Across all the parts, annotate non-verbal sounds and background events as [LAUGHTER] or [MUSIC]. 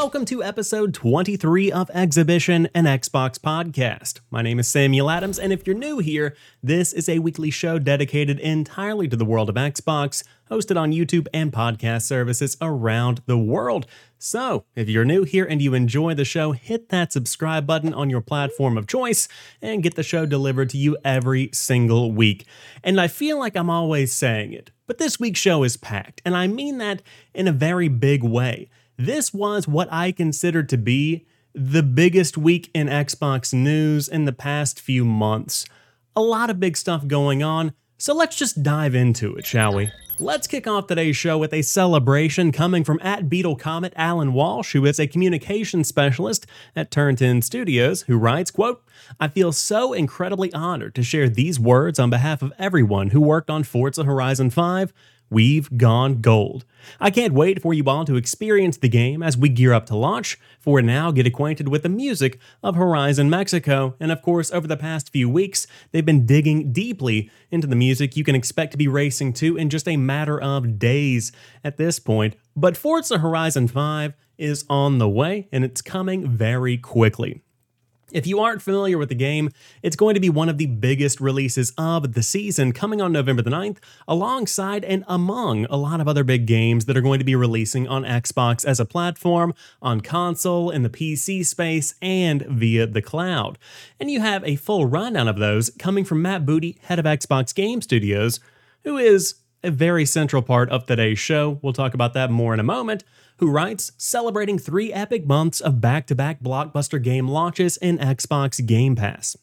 Welcome to episode 23 of Exhibition, an Xbox podcast. My name is Samuel Adams, and if you're new here, this is a weekly show dedicated entirely to the world of Xbox, hosted on YouTube and podcast services around the world. So, if you're new here and you enjoy the show, hit that subscribe button on your platform of choice and get the show delivered to you every single week. And I feel like I'm always saying it, but this week's show is packed, and I mean that in a very big way. This was what I consider to be the biggest week in Xbox news in the past few months. A lot of big stuff going on, so let's just dive into it, shall we? Let's kick off today's show with a celebration coming from at Beetle Comet Alan Walsh, who is a communications specialist at Turn 10 Studios, who writes, quote, I feel so incredibly honored to share these words on behalf of everyone who worked on Forza Horizon 5 We've gone gold. I can't wait for you all to experience the game as we gear up to launch. For now, get acquainted with the music of Horizon Mexico. And of course, over the past few weeks, they've been digging deeply into the music you can expect to be racing to in just a matter of days at this point. But Forza Horizon 5 is on the way and it's coming very quickly. If you aren't familiar with the game, it's going to be one of the biggest releases of the season coming on November the 9th, alongside and among a lot of other big games that are going to be releasing on Xbox as a platform, on console, in the PC space, and via the cloud. And you have a full rundown of those coming from Matt Booty, head of Xbox Game Studios, who is a very central part of today's show. We'll talk about that more in a moment who writes, celebrating three epic months of back to back blockbuster game launches in Xbox Game Pass.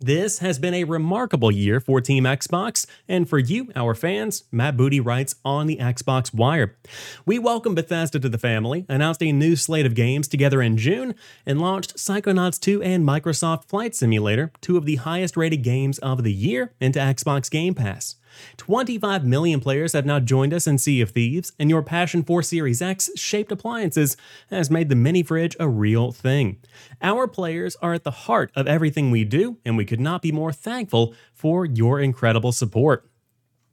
This has been a remarkable year for Team Xbox, and for you, our fans, Matt Booty writes on the Xbox Wire. We welcome Bethesda to the family, announced a new slate of games together in June, and launched Psychonauts 2 and Microsoft Flight Simulator, two of the highest rated games of the year, into Xbox Game Pass. 25 million players have now joined us in Sea of Thieves, and your passion for Series X shaped appliances has made the mini fridge a real thing. Our players are at the heart of everything we do, and we could not be more thankful for your incredible support.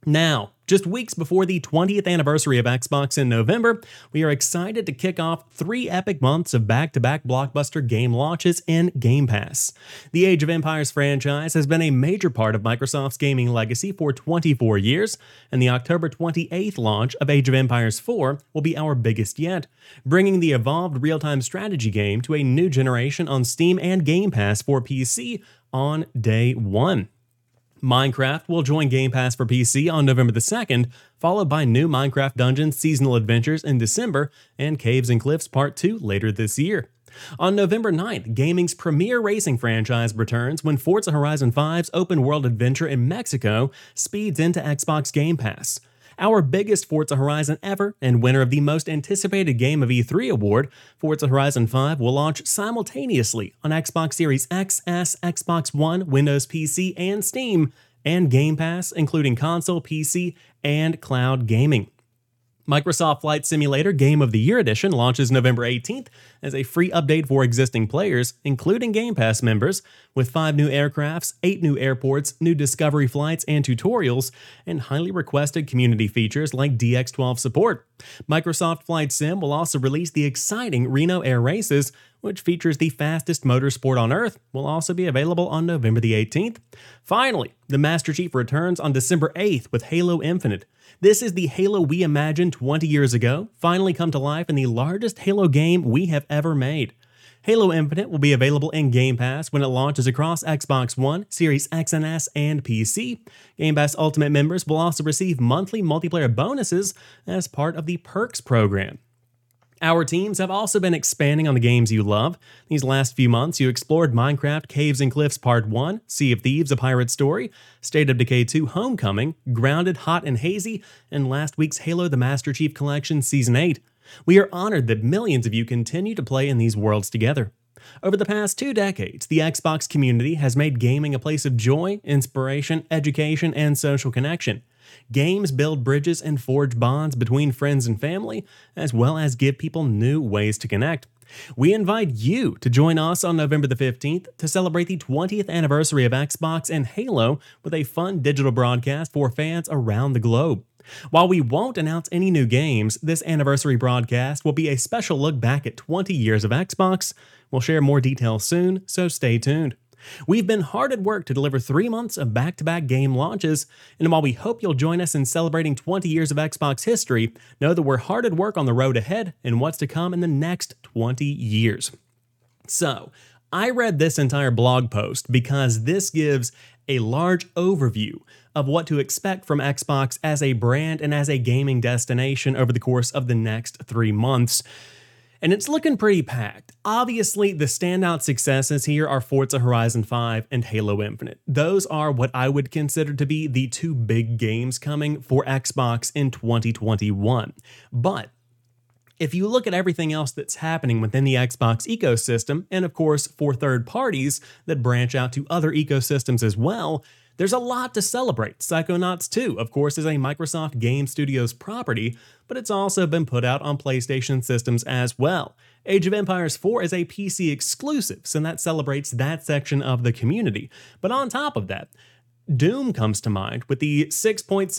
Now, just weeks before the 20th anniversary of Xbox in November, we are excited to kick off three epic months of back to back blockbuster game launches in Game Pass. The Age of Empires franchise has been a major part of Microsoft's gaming legacy for 24 years, and the October 28th launch of Age of Empires 4 will be our biggest yet, bringing the evolved real time strategy game to a new generation on Steam and Game Pass for PC on day one. Minecraft will join Game Pass for PC on November the 2nd, followed by new Minecraft Dungeons seasonal adventures in December and Caves and Cliffs Part 2 later this year. On November 9th, gaming's premier racing franchise returns when Forza Horizon 5's open world adventure in Mexico speeds into Xbox Game Pass our biggest Forza Horizon ever and winner of the most anticipated Game of E3 award, Forza Horizon 5 will launch simultaneously on Xbox Series X, S, Xbox One, Windows PC, and Steam, and Game Pass, including console, PC, and cloud gaming. Microsoft Flight Simulator Game of the Year Edition launches November 18th as a free update for existing players, including Game Pass members, with five new aircrafts, eight new airports, new discovery flights and tutorials, and highly requested community features like DX12 support. Microsoft Flight Sim will also release the exciting Reno Air Races, which features the fastest motorsport on Earth, will also be available on November the 18th. Finally, the Master Chief returns on December 8th with Halo Infinite. This is the Halo we imagined 20 years ago, finally come to life in the largest Halo game we have ever made. Halo Infinite will be available in Game Pass when it launches across Xbox One, Series X and S, and PC. Game Pass Ultimate members will also receive monthly multiplayer bonuses as part of the Perks program. Our teams have also been expanding on the games you love. These last few months, you explored Minecraft Caves and Cliffs Part 1, Sea of Thieves A Pirate Story, State of Decay 2 Homecoming, Grounded Hot and Hazy, and last week's Halo the Master Chief Collection Season 8. We are honored that millions of you continue to play in these worlds together. Over the past two decades, the Xbox community has made gaming a place of joy, inspiration, education, and social connection. Games build bridges and forge bonds between friends and family, as well as give people new ways to connect. We invite you to join us on November the 15th to celebrate the 20th anniversary of Xbox and Halo with a fun digital broadcast for fans around the globe. While we won't announce any new games, this anniversary broadcast will be a special look back at 20 years of Xbox. We'll share more details soon, so stay tuned. We've been hard at work to deliver three months of back to back game launches, and while we hope you'll join us in celebrating 20 years of Xbox history, know that we're hard at work on the road ahead and what's to come in the next 20 years. So, I read this entire blog post because this gives a large overview of what to expect from Xbox as a brand and as a gaming destination over the course of the next three months. And it's looking pretty packed. Obviously, the standout successes here are Forza Horizon 5 and Halo Infinite. Those are what I would consider to be the two big games coming for Xbox in 2021. But if you look at everything else that's happening within the Xbox ecosystem, and of course for third parties that branch out to other ecosystems as well, there's a lot to celebrate. Psychonauts 2, of course, is a Microsoft Game Studios property, but it's also been put out on PlayStation systems as well. Age of Empires 4 is a PC exclusive, so that celebrates that section of the community. But on top of that, Doom comes to mind with the 6.66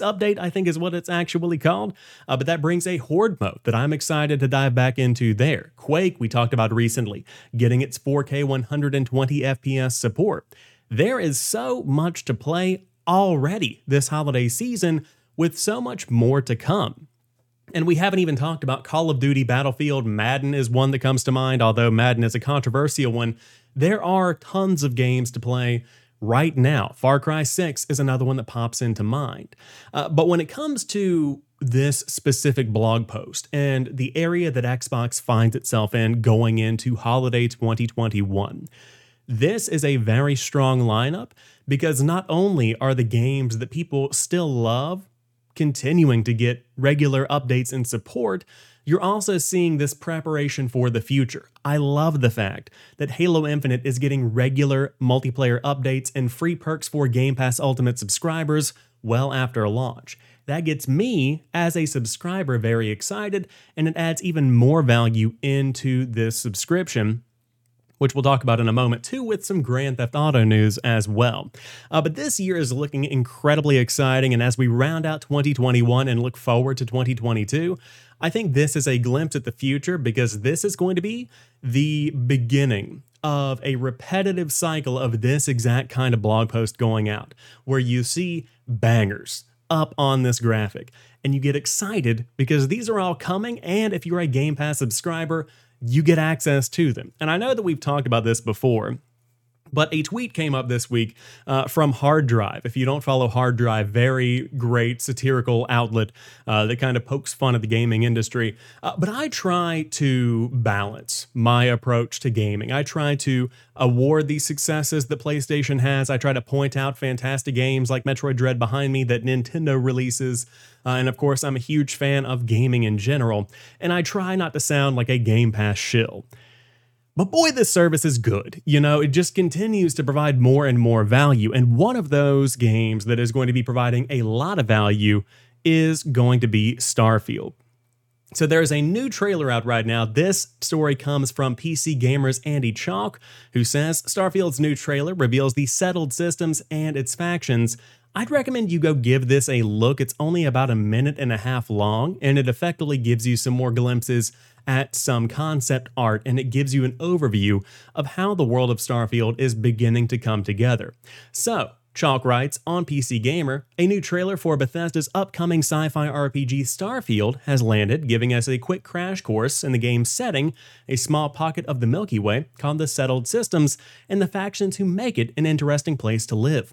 update, I think is what it's actually called. Uh, but that brings a Horde mode that I'm excited to dive back into there. Quake, we talked about recently, getting its 4K 120 FPS support. There is so much to play already this holiday season, with so much more to come. And we haven't even talked about Call of Duty Battlefield. Madden is one that comes to mind, although Madden is a controversial one. There are tons of games to play right now. Far Cry 6 is another one that pops into mind. Uh, but when it comes to this specific blog post and the area that Xbox finds itself in going into holiday 2021, this is a very strong lineup because not only are the games that people still love continuing to get regular updates and support, you're also seeing this preparation for the future. I love the fact that Halo Infinite is getting regular multiplayer updates and free perks for Game Pass Ultimate subscribers well after launch. That gets me, as a subscriber, very excited, and it adds even more value into this subscription which we'll talk about in a moment too, with some Grand Theft Auto news as well. Uh, but this year is looking incredibly exciting, and as we round out 2021 and look forward to 2022, I think this is a glimpse at the future because this is going to be the beginning of a repetitive cycle of this exact kind of blog post going out, where you see bangers up on this graphic and you get excited because these are all coming. And if you're a Game Pass subscriber, you get access to them. And I know that we've talked about this before, but a tweet came up this week uh, from Hard Drive. If you don't follow Hard Drive, very great satirical outlet uh, that kind of pokes fun at the gaming industry. Uh, but I try to balance my approach to gaming. I try to award the successes that PlayStation has. I try to point out fantastic games like Metroid Dread behind me that Nintendo releases. Uh, and of course, I'm a huge fan of gaming in general. And I try not to sound like a Game Pass shill. But boy, this service is good. You know, it just continues to provide more and more value. And one of those games that is going to be providing a lot of value is going to be Starfield. So there's a new trailer out right now. This story comes from PC Gamer's Andy Chalk, who says Starfield's new trailer reveals the settled systems and its factions. I'd recommend you go give this a look. It's only about a minute and a half long, and it effectively gives you some more glimpses at some concept art and it gives you an overview of how the world of Starfield is beginning to come together. So, Chalk writes on PC Gamer, a new trailer for Bethesda's upcoming sci fi RPG Starfield has landed, giving us a quick crash course in the game's setting, a small pocket of the Milky Way called the Settled Systems, and the factions who make it an interesting place to live.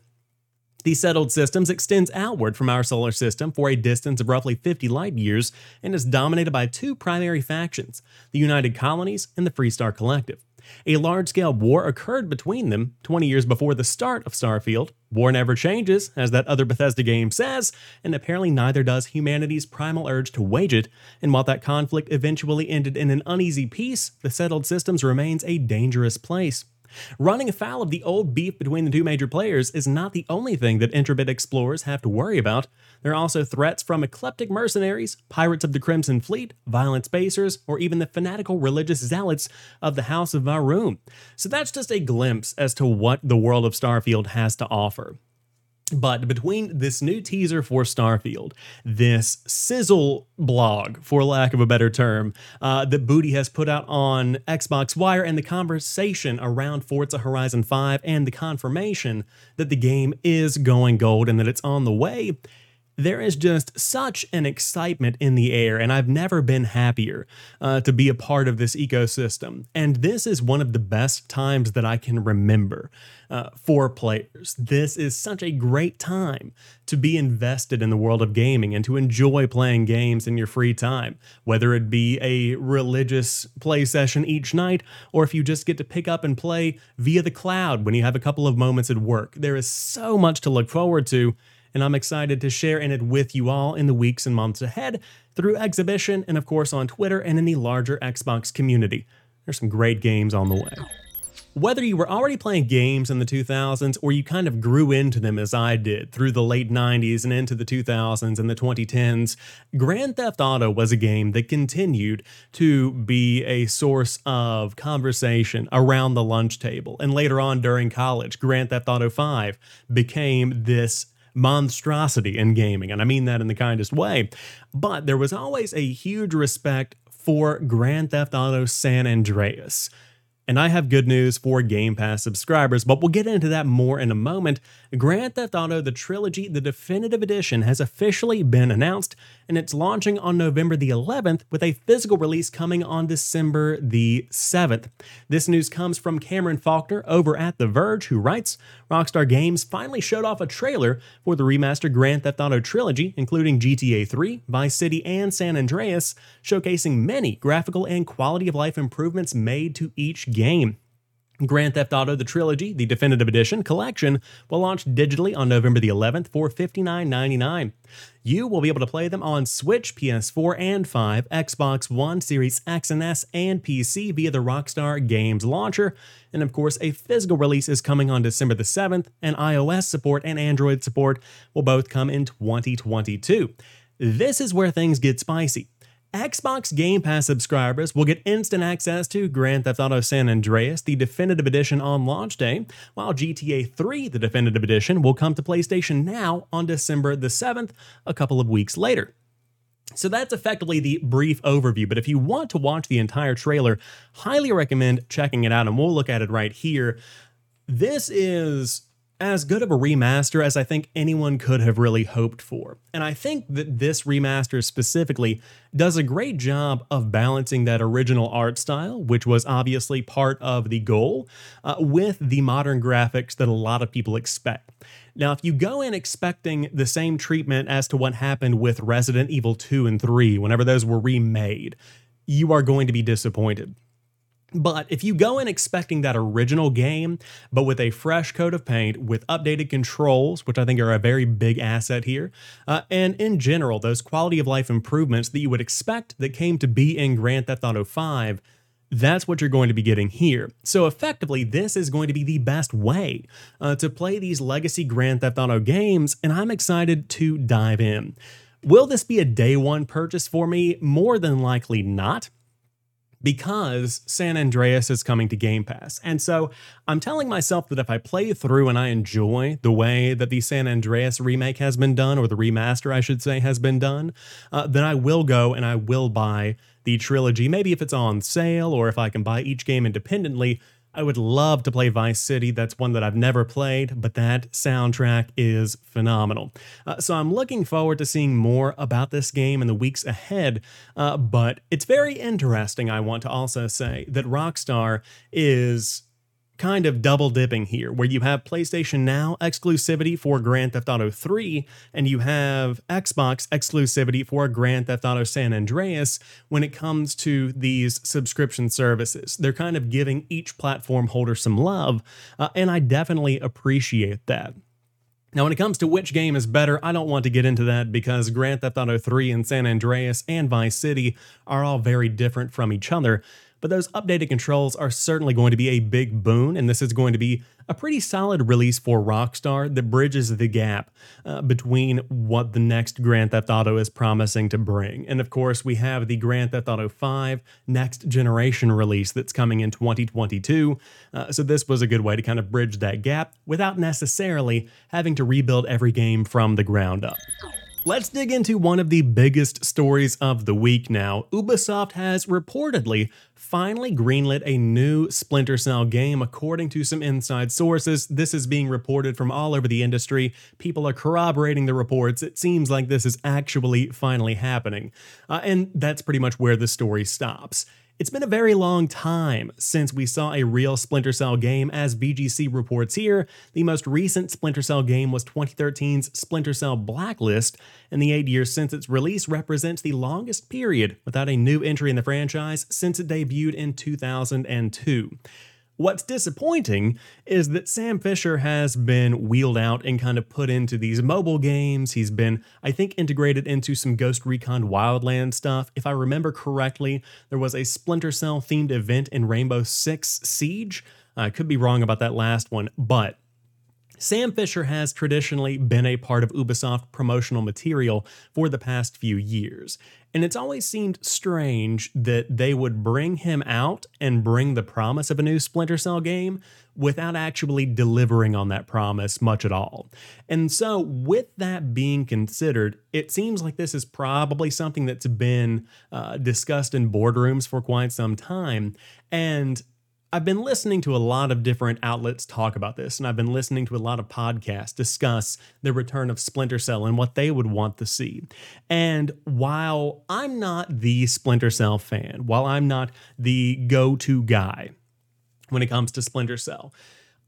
The settled systems extends outward from our solar system for a distance of roughly 50 light years and is dominated by two primary factions, the United Colonies and the Freestar Collective. A large scale war occurred between them 20 years before the start of Starfield. War never changes, as that other Bethesda game says, and apparently neither does humanity's primal urge to wage it. And while that conflict eventually ended in an uneasy peace, the settled systems remains a dangerous place. Running afoul of the old beef between the two major players is not the only thing that Intrepid explorers have to worry about. There are also threats from eclectic mercenaries, pirates of the Crimson Fleet, violent spacers, or even the fanatical religious zealots of the House of Va'ruun. So that's just a glimpse as to what the world of Starfield has to offer. But between this new teaser for Starfield, this sizzle blog, for lack of a better term, uh, that Booty has put out on Xbox Wire, and the conversation around Forza Horizon 5, and the confirmation that the game is going gold and that it's on the way, there is just such an excitement in the air, and I've never been happier uh, to be a part of this ecosystem. And this is one of the best times that I can remember uh, for players. This is such a great time to be invested in the world of gaming and to enjoy playing games in your free time, whether it be a religious play session each night or if you just get to pick up and play via the cloud when you have a couple of moments at work. There is so much to look forward to and I'm excited to share in it with you all in the weeks and months ahead through exhibition and, of course, on Twitter and in the larger Xbox community. There's some great games on the way. Whether you were already playing games in the 2000s or you kind of grew into them as I did through the late 90s and into the 2000s and the 2010s, Grand Theft Auto was a game that continued to be a source of conversation around the lunch table. And later on during college, Grand Theft Auto 5 became this monstrosity in gaming, and I mean that in the kindest way. But there was always a huge respect for Grand Theft Auto San Andreas. And I have good news for Game Pass subscribers, but we'll get into that more in a moment. Grand Theft Auto The Trilogy, the definitive edition, has officially been announced, and it's launching on November the 11th with a physical release coming on December the 7th. This news comes from Cameron Faulkner over at The Verge, who writes Rockstar Games finally showed off a trailer for the remastered Grand Theft Auto trilogy, including GTA 3, Vice City, and San Andreas, showcasing many graphical and quality of life improvements made to each game. Grand Theft Auto The Trilogy, the Definitive Edition collection, will launch digitally on November the 11th for $59.99. You will be able to play them on Switch, PS4, and 5, Xbox One, Series X and S, and PC via the Rockstar Games launcher. And of course, a physical release is coming on December the 7th, and iOS support and Android support will both come in 2022. This is where things get spicy. Xbox Game Pass subscribers will get instant access to Grand Theft Auto San Andreas, the definitive edition on launch day, while GTA 3, the definitive edition, will come to PlayStation Now on December the 7th, a couple of weeks later. So that's effectively the brief overview, but if you want to watch the entire trailer, highly recommend checking it out, and we'll look at it right here. This is as good of a remaster as I think anyone could have really hoped for. And I think that this remaster specifically does a great job of balancing that original art style, which was obviously part of the goal, uh, with the modern graphics that a lot of people expect. Now, if you go in expecting the same treatment as to what happened with Resident Evil 2 and 3, whenever those were remade, you are going to be disappointed. But if you go in expecting that original game, but with a fresh coat of paint, with updated controls, which I think are a very big asset here, uh, and in general, those quality of life improvements that you would expect that came to be in Grand Theft Auto 5, that's what you're going to be getting here. So effectively, this is going to be the best way uh, to play these legacy Grand Theft Auto games, and I'm excited to dive in. Will this be a day one purchase for me? More than likely not because San Andreas is coming to Game Pass. And so I'm telling myself that if I play through and I enjoy the way that the San Andreas remake has been done, or the remaster, I should say, has been done, uh, then I will go and I will buy the trilogy. Maybe if it's on sale or if I can buy each game independently I would love to play Vice City. That's one that I've never played, but that soundtrack is phenomenal. Uh, so I'm looking forward to seeing more about this game in the weeks ahead. Uh, but it's very interesting, I want to also say, that Rockstar is kind of double dipping here, where you have PlayStation Now exclusivity for Grand Theft Auto 3, and you have Xbox exclusivity for Grand Theft Auto San Andreas when it comes to these subscription services. They're kind of giving each platform holder some love, uh, and I definitely appreciate that. Now, when it comes to which game is better, I don't want to get into that because Grand Theft Auto 3 and San Andreas and Vice City are all very different from each other. But those updated controls are certainly going to be a big boon, and this is going to be a pretty solid release for Rockstar that bridges the gap uh, between what the next Grand Theft Auto is promising to bring. And of course, we have the Grand Theft Auto 5 next generation release that's coming in 2022. Uh, so, this was a good way to kind of bridge that gap without necessarily having to rebuild every game from the ground up. Let's dig into one of the biggest stories of the week now. Ubisoft has reportedly finally greenlit a new Splinter Cell game, according to some inside sources. This is being reported from all over the industry. People are corroborating the reports. It seems like this is actually finally happening. Uh, and that's pretty much where the story stops. It's been a very long time since we saw a real Splinter Cell game, as VGC reports here. The most recent Splinter Cell game was 2013's Splinter Cell Blacklist, and the eight years since its release represents the longest period without a new entry in the franchise since it debuted in 2002. What's disappointing is that Sam Fisher has been wheeled out and kind of put into these mobile games. He's been, I think, integrated into some Ghost Recon Wildland stuff. If I remember correctly, there was a Splinter Cell themed event in Rainbow Six Siege. I could be wrong about that last one, but Sam Fisher has traditionally been a part of Ubisoft promotional material for the past few years, and it's always seemed strange that they would bring him out and bring the promise of a new Splinter Cell game without actually delivering on that promise much at all. And so, with that being considered, it seems like this is probably something that's been uh, discussed in boardrooms for quite some time. And I've been listening to a lot of different outlets talk about this, and I've been listening to a lot of podcasts discuss the return of Splinter Cell and what they would want to see. And while I'm not the Splinter Cell fan, while I'm not the go to guy when it comes to Splinter Cell,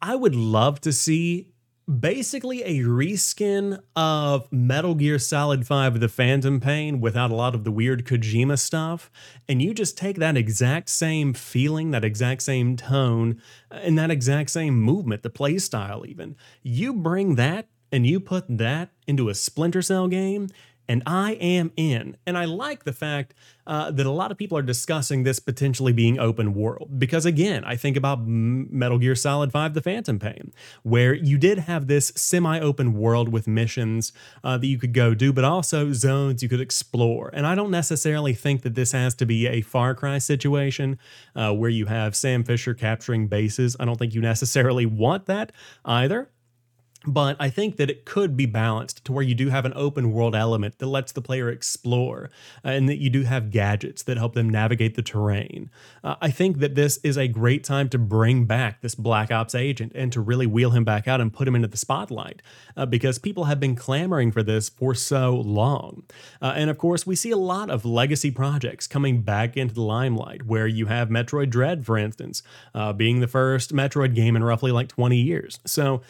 I would love to see basically a reskin of Metal Gear Solid 5 The Phantom Pain without a lot of the weird Kojima stuff. And you just take that exact same feeling, that exact same tone, and that exact same movement, the play style even. You bring that and you put that into a Splinter Cell game, and I am in. And I like the fact uh, that a lot of people are discussing this potentially being open world. Because again, I think about Metal Gear Solid 5 The Phantom Pain, where you did have this semi open world with missions uh, that you could go do, but also zones you could explore. And I don't necessarily think that this has to be a Far Cry situation uh, where you have Sam Fisher capturing bases. I don't think you necessarily want that either. But I think that it could be balanced to where you do have an open world element that lets the player explore, uh, and that you do have gadgets that help them navigate the terrain. Uh, I think that this is a great time to bring back this Black Ops agent and to really wheel him back out and put him into the spotlight uh, because people have been clamoring for this for so long. Uh, and of course, we see a lot of legacy projects coming back into the limelight where you have Metroid Dread, for instance, uh, being the first Metroid game in roughly like 20 years. So,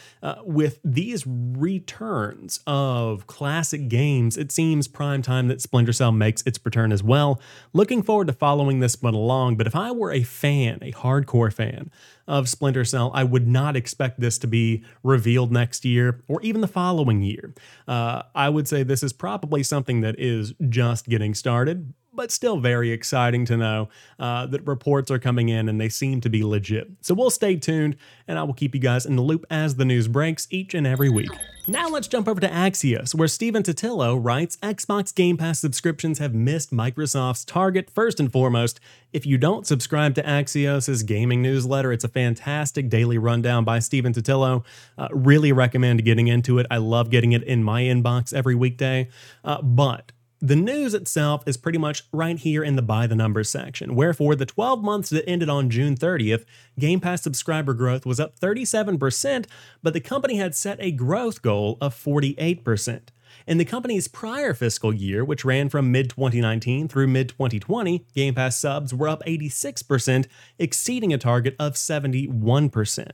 with these returns of classic games, it seems prime time that Splinter Cell makes its return as well. Looking forward to following this one along, but if I were a fan, a hardcore fan of Splinter Cell, I would not expect this to be revealed next year or even the following year. Uh, I would say this is probably something that is just getting started, but still very exciting to know uh, that reports are coming in and they seem to be legit. So we'll stay tuned and I will keep you guys in the loop as the news breaks each and every week. Now let's jump over to Axios, where Stephen Totilo writes Xbox Game Pass subscriptions have missed Microsoft's target. First and foremost, if you don't subscribe to Axios' gaming newsletter, it's a fantastic daily rundown by Stephen Totilo. Uh, really recommend getting into it. I love getting it in my inbox every weekday. Uh, but the news itself is pretty much right here in the by the numbers section, wherefore the 12 months that ended on June 30th, Game Pass subscriber growth was up 37%, but the company had set a growth goal of 48%. In the company's prior fiscal year, which ran from mid 2019 through mid 2020, Game Pass subs were up 86%, exceeding a target of 71%.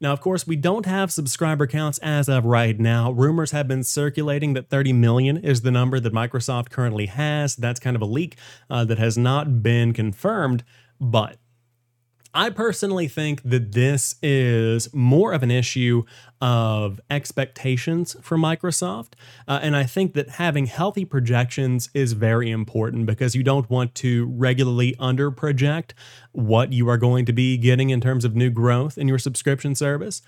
Now, of course, we don't have subscriber counts as of right now. Rumors have been circulating that 30 million is the number that Microsoft currently has. That's kind of a leak uh, that has not been confirmed, but I personally think that this is more of an issue of expectations for Microsoft. Uh, and I think that having healthy projections is very important because you don't want to regularly under project what you are going to be getting in terms of new growth in your subscription service.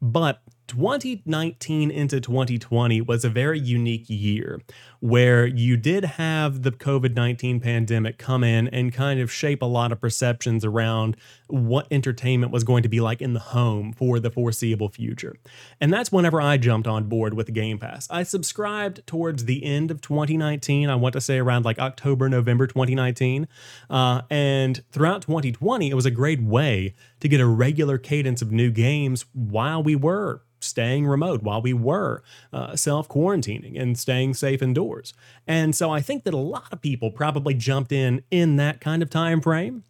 But 2019 into 2020 was a very unique year where you did have the COVID 19 pandemic come in and kind of shape a lot of perceptions around what entertainment was going to be like in the home for the foreseeable future. And that's whenever I jumped on board with Game Pass. I subscribed towards the end of 2019. I want to say around like October, November 2019. Uh, and throughout 2020, it was a great way to get a regular cadence of new games while we were staying remote while we were uh, self quarantining and staying safe indoors. And so I think that a lot of people probably jumped in in that kind of time frame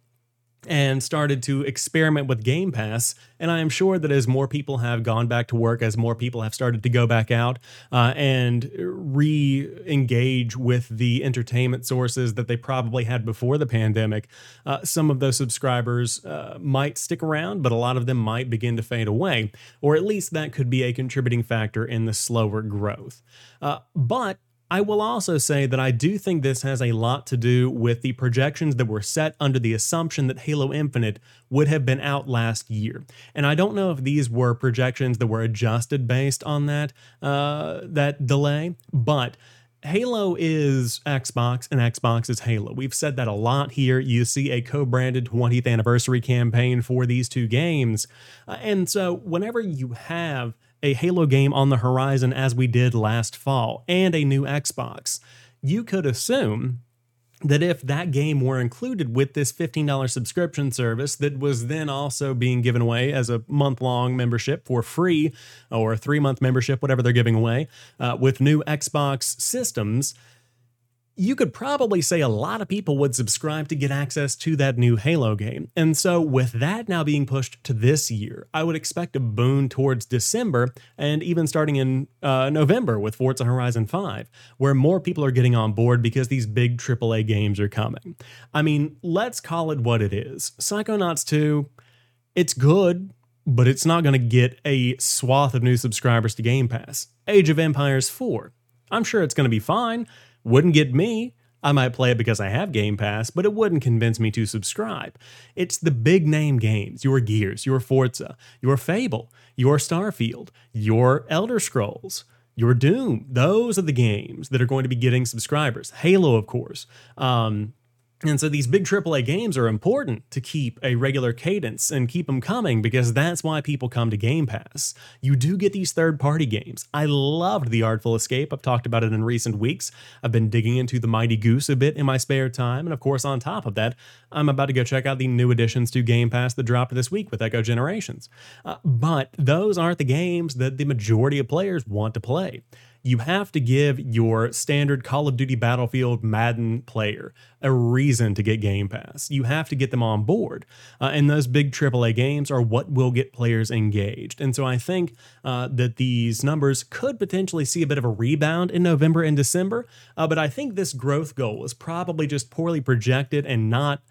and started to experiment with Game Pass. And I am sure that as more people have gone back to work, as more people have started to go back out uh, and re engage with the entertainment sources that they probably had before the pandemic, uh, some of those subscribers uh, might stick around, but a lot of them might begin to fade away. Or at least that could be a contributing factor in the slower growth. Uh, but I will also say that I do think this has a lot to do with the projections that were set under the assumption that Halo Infinite would have been out last year. And I don't know if these were projections that were adjusted based on that uh, that delay, but Halo is Xbox and Xbox is Halo. We've said that a lot here. You see a co branded 20th anniversary campaign for these two games. Uh, and so, whenever you have a Halo game on the horizon as we did last fall, and a new Xbox, you could assume that if that game were included with this $15 subscription service that was then also being given away as a month long membership for free or a three month membership, whatever they're giving away, uh, with new Xbox systems, you could probably say a lot of people would subscribe to get access to that new Halo game. And so, with that now being pushed to this year, I would expect a boon towards December and even starting in uh, November with Forza Horizon 5, where more people are getting on board because these big AAA games are coming. I mean, let's call it what it is Psychonauts 2, it's good. But it's not going to get a swath of new subscribers to Game Pass. Age of Empires 4. I'm sure it's going to be fine, wouldn't get me. I might play it because I have Game Pass, but it wouldn't convince me to subscribe. It's the big name games your Gears, your Forza, your Fable, your Starfield, your Elder Scrolls, your Doom. Those are the games that are going to be getting subscribers. Halo, of course. Um, and so these big AAA games are important to keep a regular cadence and keep them coming because that's why people come to Game Pass. You do get these third party games. I loved The Artful Escape. I've talked about it in recent weeks. I've been digging into The Mighty Goose a bit in my spare time. And of course, on top of that, I'm about to go check out the new additions to Game Pass that dropped this week with Echo Generations. Uh, but those aren't the games that the majority of players want to play you have to give your standard Call of Duty Battlefield Madden player a reason to get Game Pass. You have to get them on board. Uh, and those big AAA games are what will get players engaged. And so I think uh, that these numbers could potentially see a bit of a rebound in November and December. Uh, but I think this growth goal is probably just poorly projected and not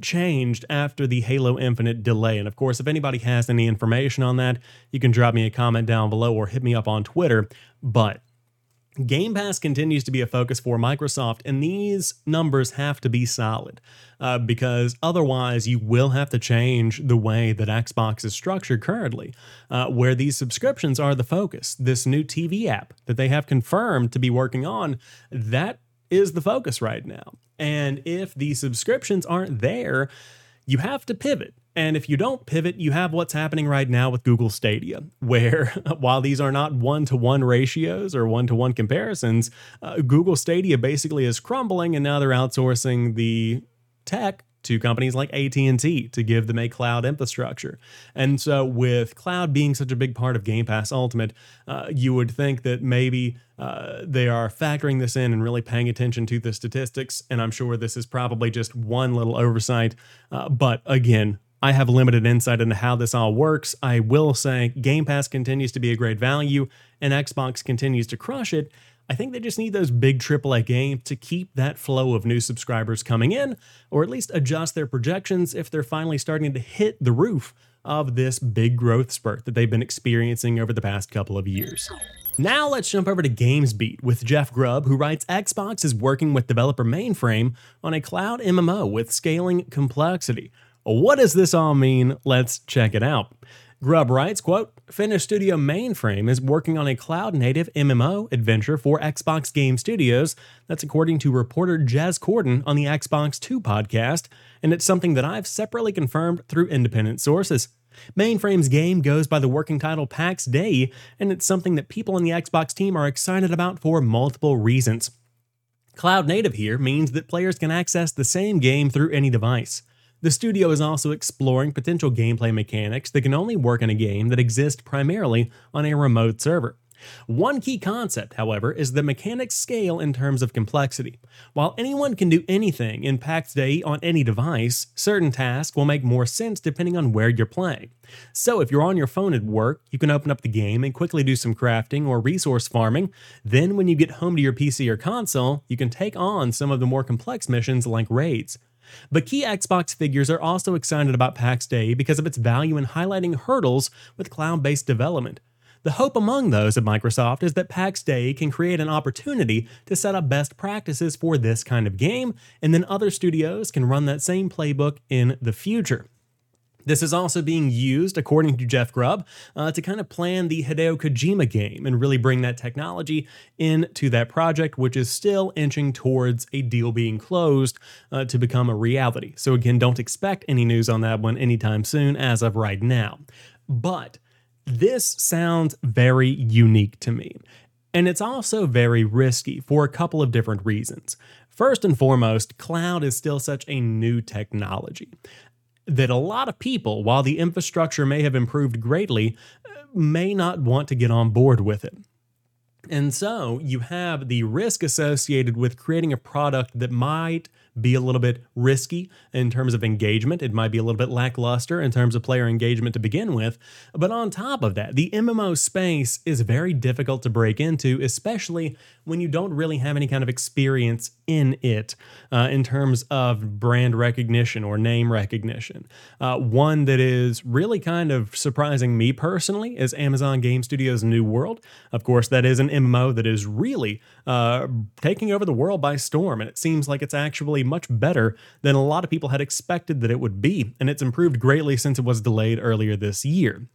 changed after the Halo Infinite delay. And of course, if anybody has any information on that, you can drop me a comment down below or hit me up on Twitter. But Game Pass continues to be a focus for Microsoft, and these numbers have to be solid uh, because otherwise you will have to change the way that Xbox is structured currently, uh, where these subscriptions are the focus. This new TV app that they have confirmed to be working on, that is the focus right now. And if the subscriptions aren't there, you have to pivot. And if you don't pivot, you have what's happening right now with Google Stadia, [LAUGHS] where while these are not one to one ratios or one to one comparisons, uh, Google Stadia basically is crumbling and now they're outsourcing the tech to companies like AT&T to give them a cloud infrastructure. And so with cloud being such a big part of Game Pass Ultimate, uh, you would think that maybe uh, they are factoring this in and really paying attention to the statistics. And I'm sure this is probably just one little oversight. Uh, but again, I have limited insight into how this all works. I will say Game Pass continues to be a great value and Xbox continues to crush it. I think they just need those big AAA games to keep that flow of new subscribers coming in, or at least adjust their projections if they're finally starting to hit the roof of this big growth spurt that they've been experiencing over the past couple of years. Now let's jump over to GamesBeat with Jeff Grubb, who writes Xbox is working with developer Mainframe on a cloud MMO with scaling complexity. What does this all mean? Let's check it out. Grubb writes, quote, Finnish studio Mainframe is working on a cloud-native MMO adventure for Xbox Game Studios. That's according to reporter Jez Corden on the Xbox 2 podcast, and it's something that I've separately confirmed through independent sources. Mainframe's game goes by the working title PAX Dei, and it's something that people on the Xbox team are excited about for multiple reasons. Cloud native here means that players can access the same game through any device. The studio is also exploring potential gameplay mechanics that can only work in a game that exists primarily on a remote server. One key concept, however, is that mechanics scale in terms of complexity. While anyone can do anything in PAX Dei on any device, certain tasks will make more sense depending on where you're playing. So, if you're on your phone at work, you can open up the game and quickly do some crafting or resource farming. Then, when you get home to your PC or console, you can take on some of the more complex missions like raids. But key Xbox figures are also excited about PAX Dei because of its value in highlighting hurdles with cloud based development. The hope among those at Microsoft is that PAX Dei can create an opportunity to set up best practices for this kind of game, and then other studios can run that same playbook in the future. This is also being used, according to Jeff Grubb, uh, to kind of plan the Hideo Kojima game and really bring that technology into that project, which is still inching towards a deal being closed uh, to become a reality. So, again, don't expect any news on that one anytime soon as of right now. But this sounds very unique to me. And it's also very risky for a couple of different reasons. First and foremost, cloud is still such a new technology that a lot of people, while the infrastructure may have improved greatly, uh, may not want to get on board with it. And so you have the risk associated with creating a product that might be a little bit risky in terms of engagement. It might be a little bit lackluster in terms of player engagement to begin with. But on top of that, the MMO space is very difficult to break into, especially when you don't really have any kind of experience in it uh, in terms of brand recognition or name recognition. Uh, one that is really kind of surprising me personally is Amazon Game Studios' New World. Of course, that is an MMO that is really uh, taking over the world by storm, and it seems like it's actually much better than a lot of people had expected that it would be, and it's improved greatly since it was delayed earlier this year.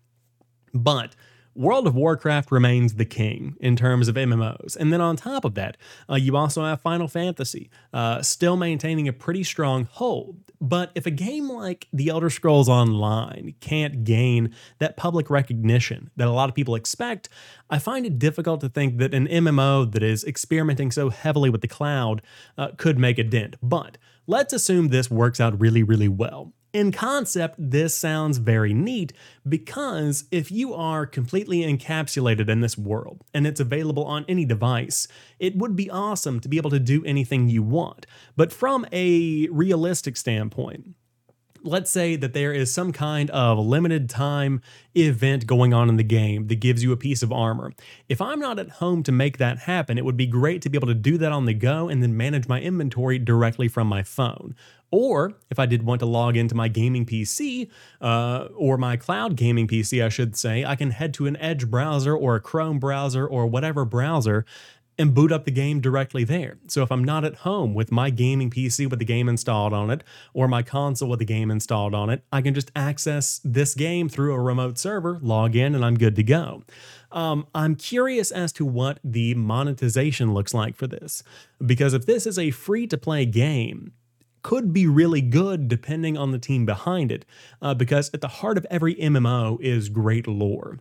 But World of Warcraft remains the king in terms of MMOs. And then on top of that, uh, you also have Final Fantasy, uh, still maintaining a pretty strong hold. But if a game like The Elder Scrolls Online can't gain that public recognition that a lot of people expect, I find it difficult to think that an MMO that is experimenting so heavily with the cloud uh, could make a dent. But let's assume this works out really, really well. In concept, this sounds very neat because if you are completely encapsulated in this world and it's available on any device, it would be awesome to be able to do anything you want. But from a realistic standpoint, let's say that there is some kind of limited time event going on in the game that gives you a piece of armor. If I'm not at home to make that happen, it would be great to be able to do that on the go and then manage my inventory directly from my phone. Or if I did want to log into my gaming PC, uh, or my cloud gaming PC, I should say, I can head to an Edge browser or a Chrome browser or whatever browser and boot up the game directly there. So if I'm not at home with my gaming PC with the game installed on it or my console with the game installed on it, I can just access this game through a remote server, log in, and I'm good to go. Um, I'm curious as to what the monetization looks like for this. Because if this is a free to play game, could be really good depending on the team behind it, uh, because at the heart of every MMO is great lore.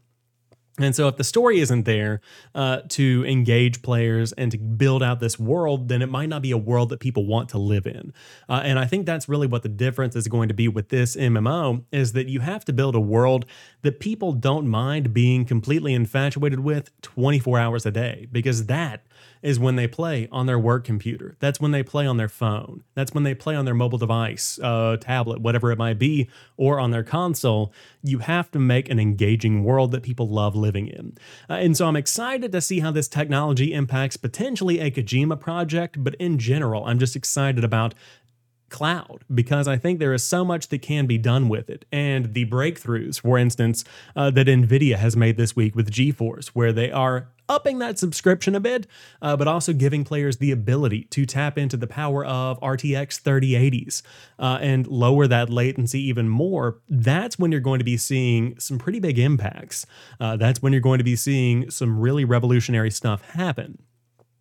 And so, if the story isn't there uh, to engage players and to build out this world, then it might not be a world that people want to live in. Uh, and I think that's really what the difference is going to be with this MMO is that you have to build a world that people don't mind being completely infatuated with 24 hours a day, because that is when they play on their work computer. That's when they play on their phone. That's when they play on their mobile device, uh, tablet, whatever it might be, or on their console. You have to make an engaging world that people love living in. Uh, and so I'm excited to see how this technology impacts potentially a Kojima project, but in general, I'm just excited about cloud because I think there is so much that can be done with it. And the breakthroughs, for instance, uh, that NVIDIA has made this week with GeForce, where they are upping that subscription a bit, uh, but also giving players the ability to tap into the power of RTX 3080s uh, and lower that latency even more. That's when you're going to be seeing some pretty big impacts. Uh, that's when you're going to be seeing some really revolutionary stuff happen.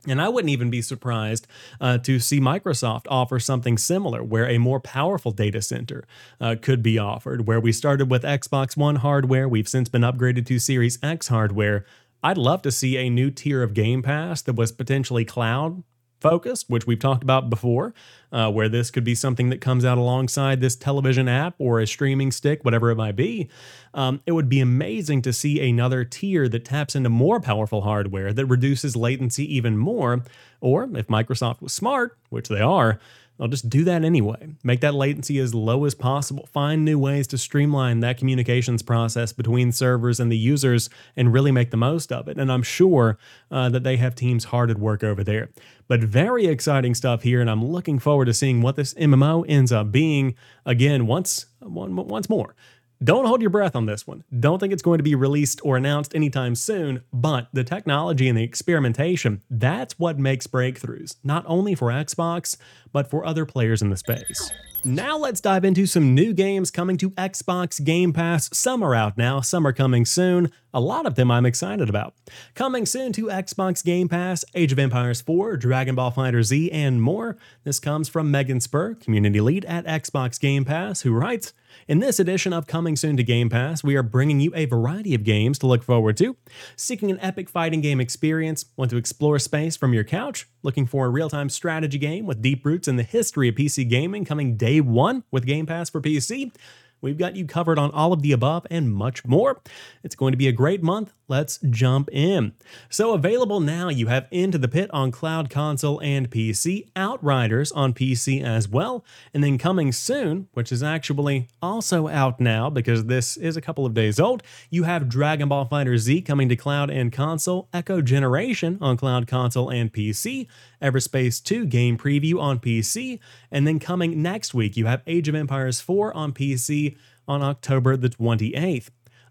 And I wouldn't even be surprised uh, to see Microsoft offer something similar, where a more powerful data center uh, could be offered. Where we started with Xbox One hardware, we've since been upgraded to Series X hardware. I'd love to see a new tier of Game Pass that was potentially cloud focused, which we've talked about before, uh, where this could be something that comes out alongside this television app or a streaming stick, whatever it might be. Um, it would be amazing to see another tier that taps into more powerful hardware that reduces latency even more. Or if Microsoft was smart, which they are, I'll just do that anyway. Make that latency as low as possible. Find new ways to streamline that communications process between servers and the users and really make the most of it. And I'm sure uh, that they have teams hard at work over there. But very exciting stuff here, and I'm looking forward to seeing what this MMO ends up being again once, once more. Don't hold your breath on this one. Don't think it's going to be released or announced anytime soon, but the technology and the experimentation, that's what makes breakthroughs, not only for Xbox, but for other players in the space. Now let's dive into some new games coming to Xbox Game Pass. Some are out now, some are coming soon. A lot of them I'm excited about. Coming soon to Xbox Game Pass, Age of Empires 4, Dragon Ball FighterZ, and more. This comes from Megan Spurr, community lead at Xbox Game Pass, who writes, in this edition of Coming Soon to Game Pass, we are bringing you a variety of games to look forward to. Seeking an epic fighting game experience? Want to explore space from your couch? Looking for a real time strategy game with deep roots in the history of PC gaming coming day one with Game Pass for PC? We've got you covered on all of the above and much more. It's going to be a great month. Let's jump in. So, available now, you have Into the Pit on cloud console and PC, Outriders on PC as well, and then coming soon, which is actually also out now because this is a couple of days old, you have Dragon Ball FighterZ coming to cloud and console, Echo Generation on cloud console and PC, Everspace 2 game preview on PC, and then coming next week, you have Age of Empires 4 on PC on October the 28th.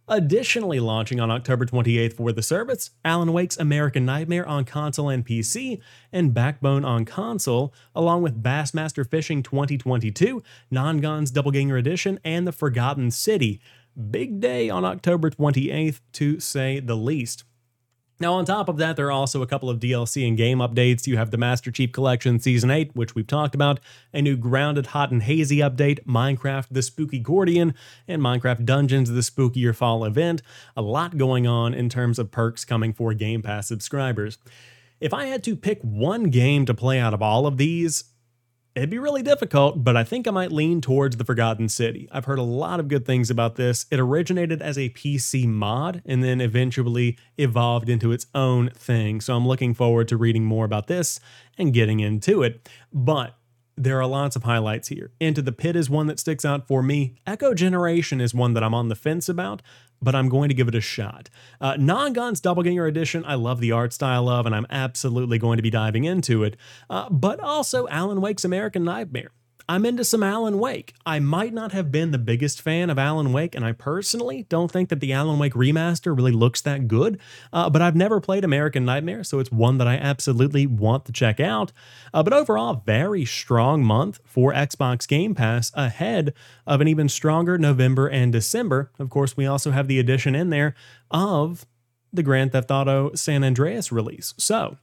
Additionally, launching on October 28th for the service, Alan Wake's American Nightmare on console and PC, and Backbone on console, along with Bassmaster Fishing 2022, Nongünz Doppelganger Edition, and The Forgotten City. Big day on October 28th, to say the least. Now, on top of that, there are also a couple of DLC and game updates. You have the Master Chief Collection Season 8, which we've talked about, a new Grounded Hot and Hazy update, Minecraft The Spooky Gordian, and Minecraft Dungeons The Spookier Fall event. A lot going on in terms of perks coming for Game Pass subscribers. If I had to pick one game to play out of all of these, It'd be really difficult, but I think I might lean towards The Forgotten City. I've heard a lot of good things about this. It originated as a PC mod and then eventually evolved into its own thing. So I'm looking forward to reading more about this and getting into it. But there are lots of highlights here. Into the Pit is one that sticks out for me. Echo Generation is one that I'm on the fence about, but I'm going to give it a shot. Uh, Nongünz Doppelganger Edition, I love the art style of, and I'm absolutely going to be diving into it. Uh, but also Alan Wake's American Nightmare. I'm into some Alan Wake. I might not have been the biggest fan of Alan Wake, and I personally don't think that the Alan Wake remaster really looks that good, uh, but I've never played American Nightmare, so it's one that I absolutely want to check out. Uh, but overall, very strong month for Xbox Game Pass ahead of an even stronger November and December. Of course, we also have the addition in there of the Grand Theft Auto San Andreas release. So,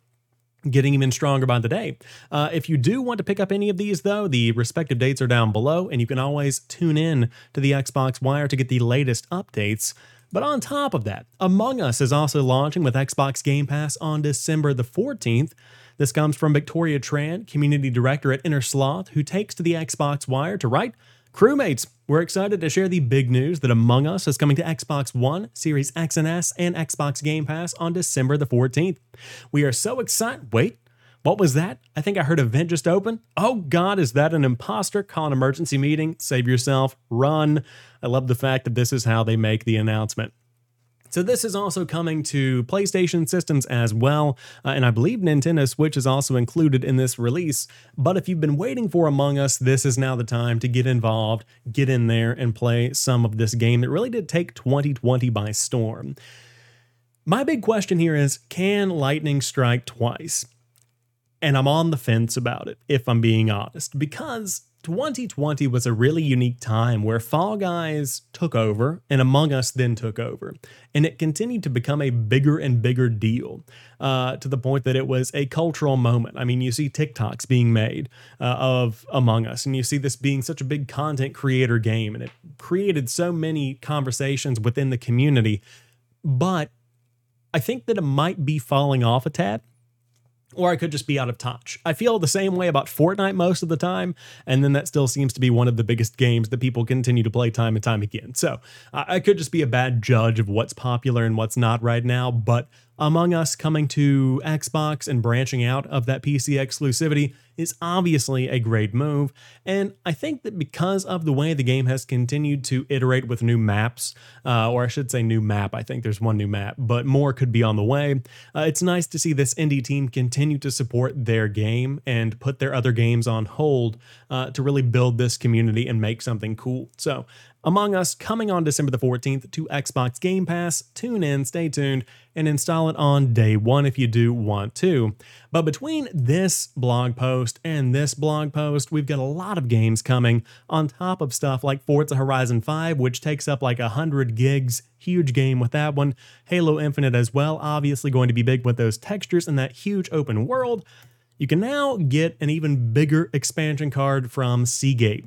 getting even stronger by the day. Uh, if you do want to pick up any of these, though, the respective dates are down below, and you can always tune in to the Xbox Wire to get the latest updates. But on top of that, Among Us is also launching with Xbox Game Pass on December the 14th. This comes from Victoria Tran, community director at Innersloth, who takes to the Xbox Wire to write Crewmates, we're excited to share the big news that Among Us is coming to Xbox One, Series X and S, and Xbox Game Pass on December the 14th. We are so excited. Wait, what was that? I think I heard a vent just open. Oh God, is that an imposter? Call an emergency meeting. Save yourself. Run. I love the fact that this is how they make the announcement. So this is also coming to PlayStation systems as well, uh, and I believe Nintendo Switch is also included in this release. But if you've been waiting for Among Us, this is now the time to get involved, get in there, and play some of this game that really did take 2020 by storm. My big question here is can lightning strike twice? And I'm on the fence about it, if I'm being honest, because 2020 was a really unique time where Fall Guys took over and Among Us then took over. And it continued to become a bigger and bigger deal uh, to the point that it was a cultural moment. I mean, you see TikToks being made uh, of Among Us, and you see this being such a big content creator game, and it created so many conversations within the community. But I think that it might be falling off a tad or I could just be out of touch. I feel the same way about Fortnite most of the time, and then that still seems to be one of the biggest games that people continue to play time and time again. So I could just be a bad judge of what's popular and what's not right now, but among Us coming to Xbox and branching out of that PC exclusivity is obviously a great move, and I think that because of the way the game has continued to iterate with new maps, uh, or I should say new map, I think there's one new map, but more could be on the way, uh, it's nice to see this indie team continue to support their game and put their other games on hold uh, to really build this community and make something cool. So among Us coming on December the 14th to Xbox Game Pass. Tune in, stay tuned, and install it on day one if you do want to. But between this blog post and this blog post, we've got a lot of games coming on top of stuff like Forza Horizon 5, which takes up like 100 gigs. Huge game with that one. Halo Infinite as well, obviously going to be big with those textures and that huge open world. You can now get an even bigger expansion card from Seagate.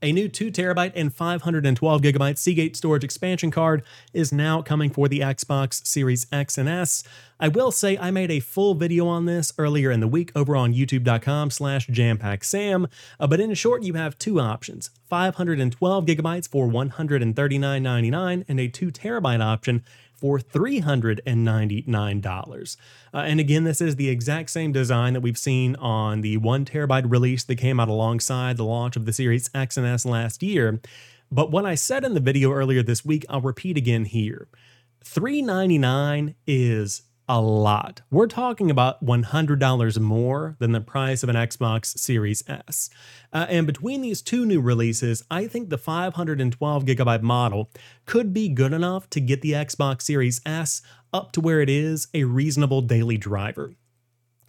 A new 2 terabyte and 512 gigabyte Seagate storage expansion card is now coming for the Xbox Series X and S. I will say I made a full video on this earlier in the week over on youtube.com slash jampacksam, uh, but in short, you have two options, 512 gigabytes for $139.99 and a 2 terabyte option for $399. Uh, and again, this is the exact same design that we've seen on the one terabyte release that came out alongside the launch of the Series X and S last year. But what I said in the video earlier this week, I'll repeat again here. 399 is a lot. We're talking about $100 more than the price of an Xbox Series S. Uh, and between these two new releases, I think the 512 gigabyte model could be good enough to get the Xbox Series S up to where it is a reasonable daily driver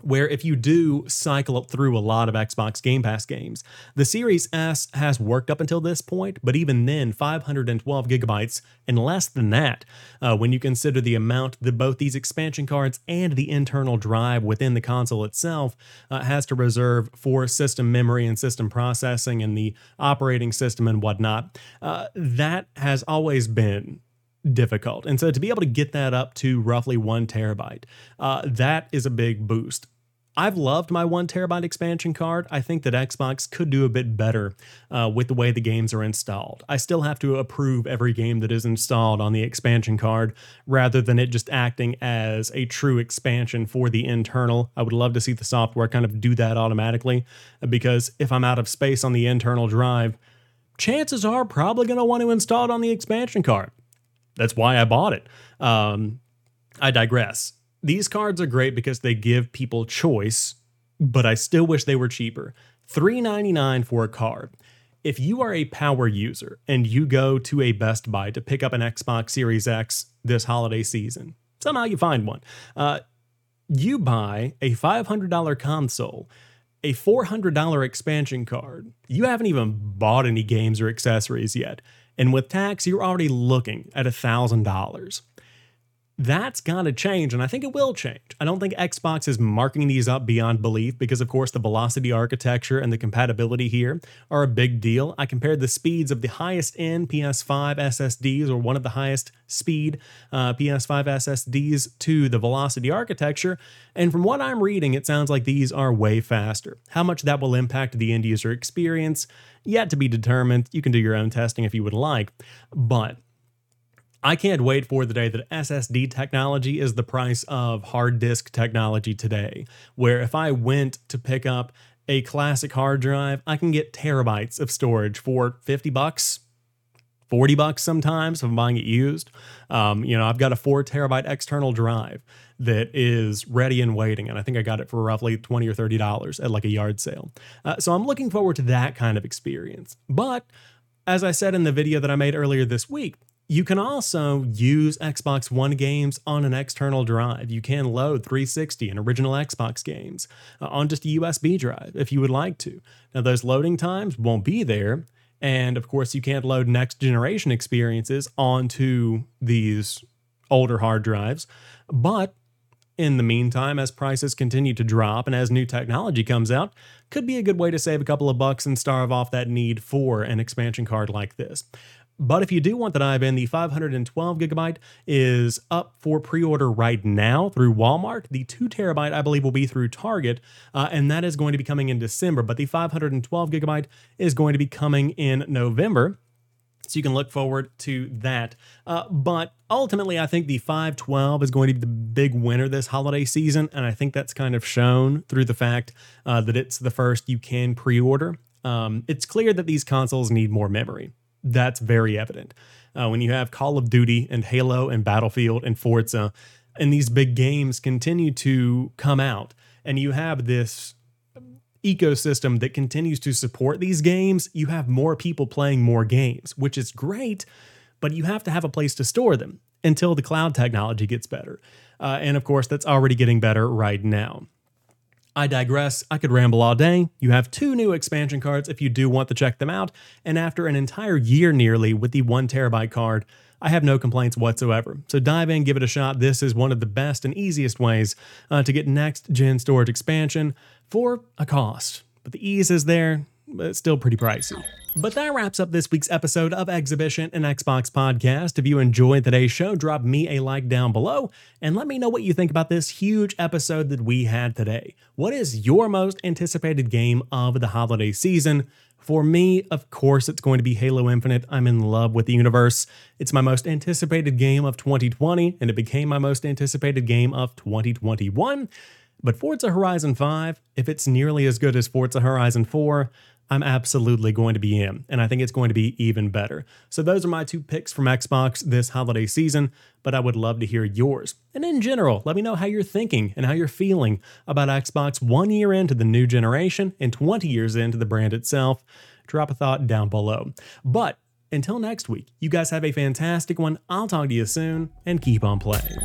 where if you do cycle through a lot of Xbox Game Pass games, the Series S has worked up until this point, but even then, 512 gigabytes and less than that, uh, when you consider the amount that both these expansion cards and the internal drive within the console itself uh, has to reserve for system memory and system processing and the operating system and whatnot, uh, that has always been difficult. And so to be able to get that up to roughly one terabyte, uh, that is a big boost. I've loved my one terabyte expansion card. I think that Xbox could do a bit better uh, with the way the games are installed. I still have to approve every game that is installed on the expansion card rather than it just acting as a true expansion for the internal. I would love to see the software kind of do that automatically because if I'm out of space on the internal drive, chances are probably going to want to install it on the expansion card. That's why I bought it. Um, I digress. These cards are great because they give people choice, but I still wish they were cheaper. $3.99 for a card. If you are a power user and you go to a Best Buy to pick up an Xbox Series X this holiday season, somehow you find one, uh, you buy a $500 console, a $400 expansion card. You haven't even bought any games or accessories yet. And with tax, you're already looking at $1,000. that's got to change, and I think it will change. I don't think Xbox is marking these up beyond belief because, of course, the velocity architecture and the compatibility here are a big deal. I compared the speeds of the highest end PS5 SSDs, or one of the highest speed uh, PS5 SSDs, to the velocity architecture, and from what I'm reading, it sounds like these are way faster. How much that will impact the end user experience, yet to be determined. You can do your own testing if you would like, but I can't wait for the day that SSD technology is the price of hard disk technology today, where if I went to pick up a classic hard drive, I can get terabytes of storage for 50 bucks, 40 bucks sometimes if I'm buying it used. Um, you know, I've got a four terabyte external drive that is ready and waiting, and I think I got it for roughly 20 or 30 dollars at like a yard sale. Uh, so I'm looking forward to that kind of experience. But as I said in the video that I made earlier this week, you can also use Xbox One games on an external drive. You can load 360 and original Xbox games uh, on just a USB drive if you would like to. Now, those loading times won't be there. And of course, you can't load next generation experiences onto these older hard drives. But in the meantime, as prices continue to drop and as new technology comes out, could be a good way to save a couple of bucks and starve off that need for an expansion card like this. But if you do want the dive in, the 512 gigabyte is up for pre order right now through Walmart. The 2 terabyte, I believe, will be through Target, uh, and that is going to be coming in December. But the 512 gigabyte is going to be coming in November. So you can look forward to that. Uh, but ultimately, I think the 512 is going to be the big winner this holiday season. And I think that's kind of shown through the fact uh, that it's the first you can pre order. Um, it's clear that these consoles need more memory that's very evident. Uh, when you have Call of Duty and Halo and Battlefield and Forza, and these big games continue to come out, and you have this ecosystem that continues to support these games, you have more people playing more games, which is great, but you have to have a place to store them until the cloud technology gets better. Uh, and of course, that's already getting better right now. I digress. I could ramble all day. You have two new expansion cards if you do want to check them out. And after an entire year nearly with the one terabyte card, I have no complaints whatsoever. So dive in, give it a shot. This is one of the best and easiest ways uh, to get next gen storage expansion for a cost. But the ease is there, but it's still pretty pricey. But that wraps up this week's episode of Exhibition and Xbox Podcast. If you enjoyed today's show, drop me a like down below and let me know what you think about this huge episode that we had today. What is your most anticipated game of the holiday season? For me, of course, it's going to be Halo Infinite. I'm in love with the universe. It's my most anticipated game of 2020, and it became my most anticipated game of 2021. But Forza Horizon 5, if it's nearly as good as Forza Horizon 4, I'm absolutely going to be in, and I think it's going to be even better. So, those are my two picks from Xbox this holiday season, but I would love to hear yours. And in general, let me know how you're thinking and how you're feeling about Xbox one year into the new generation and 20 years into the brand itself. Drop a thought down below. But until next week, you guys have a fantastic one. I'll talk to you soon, and keep on playing.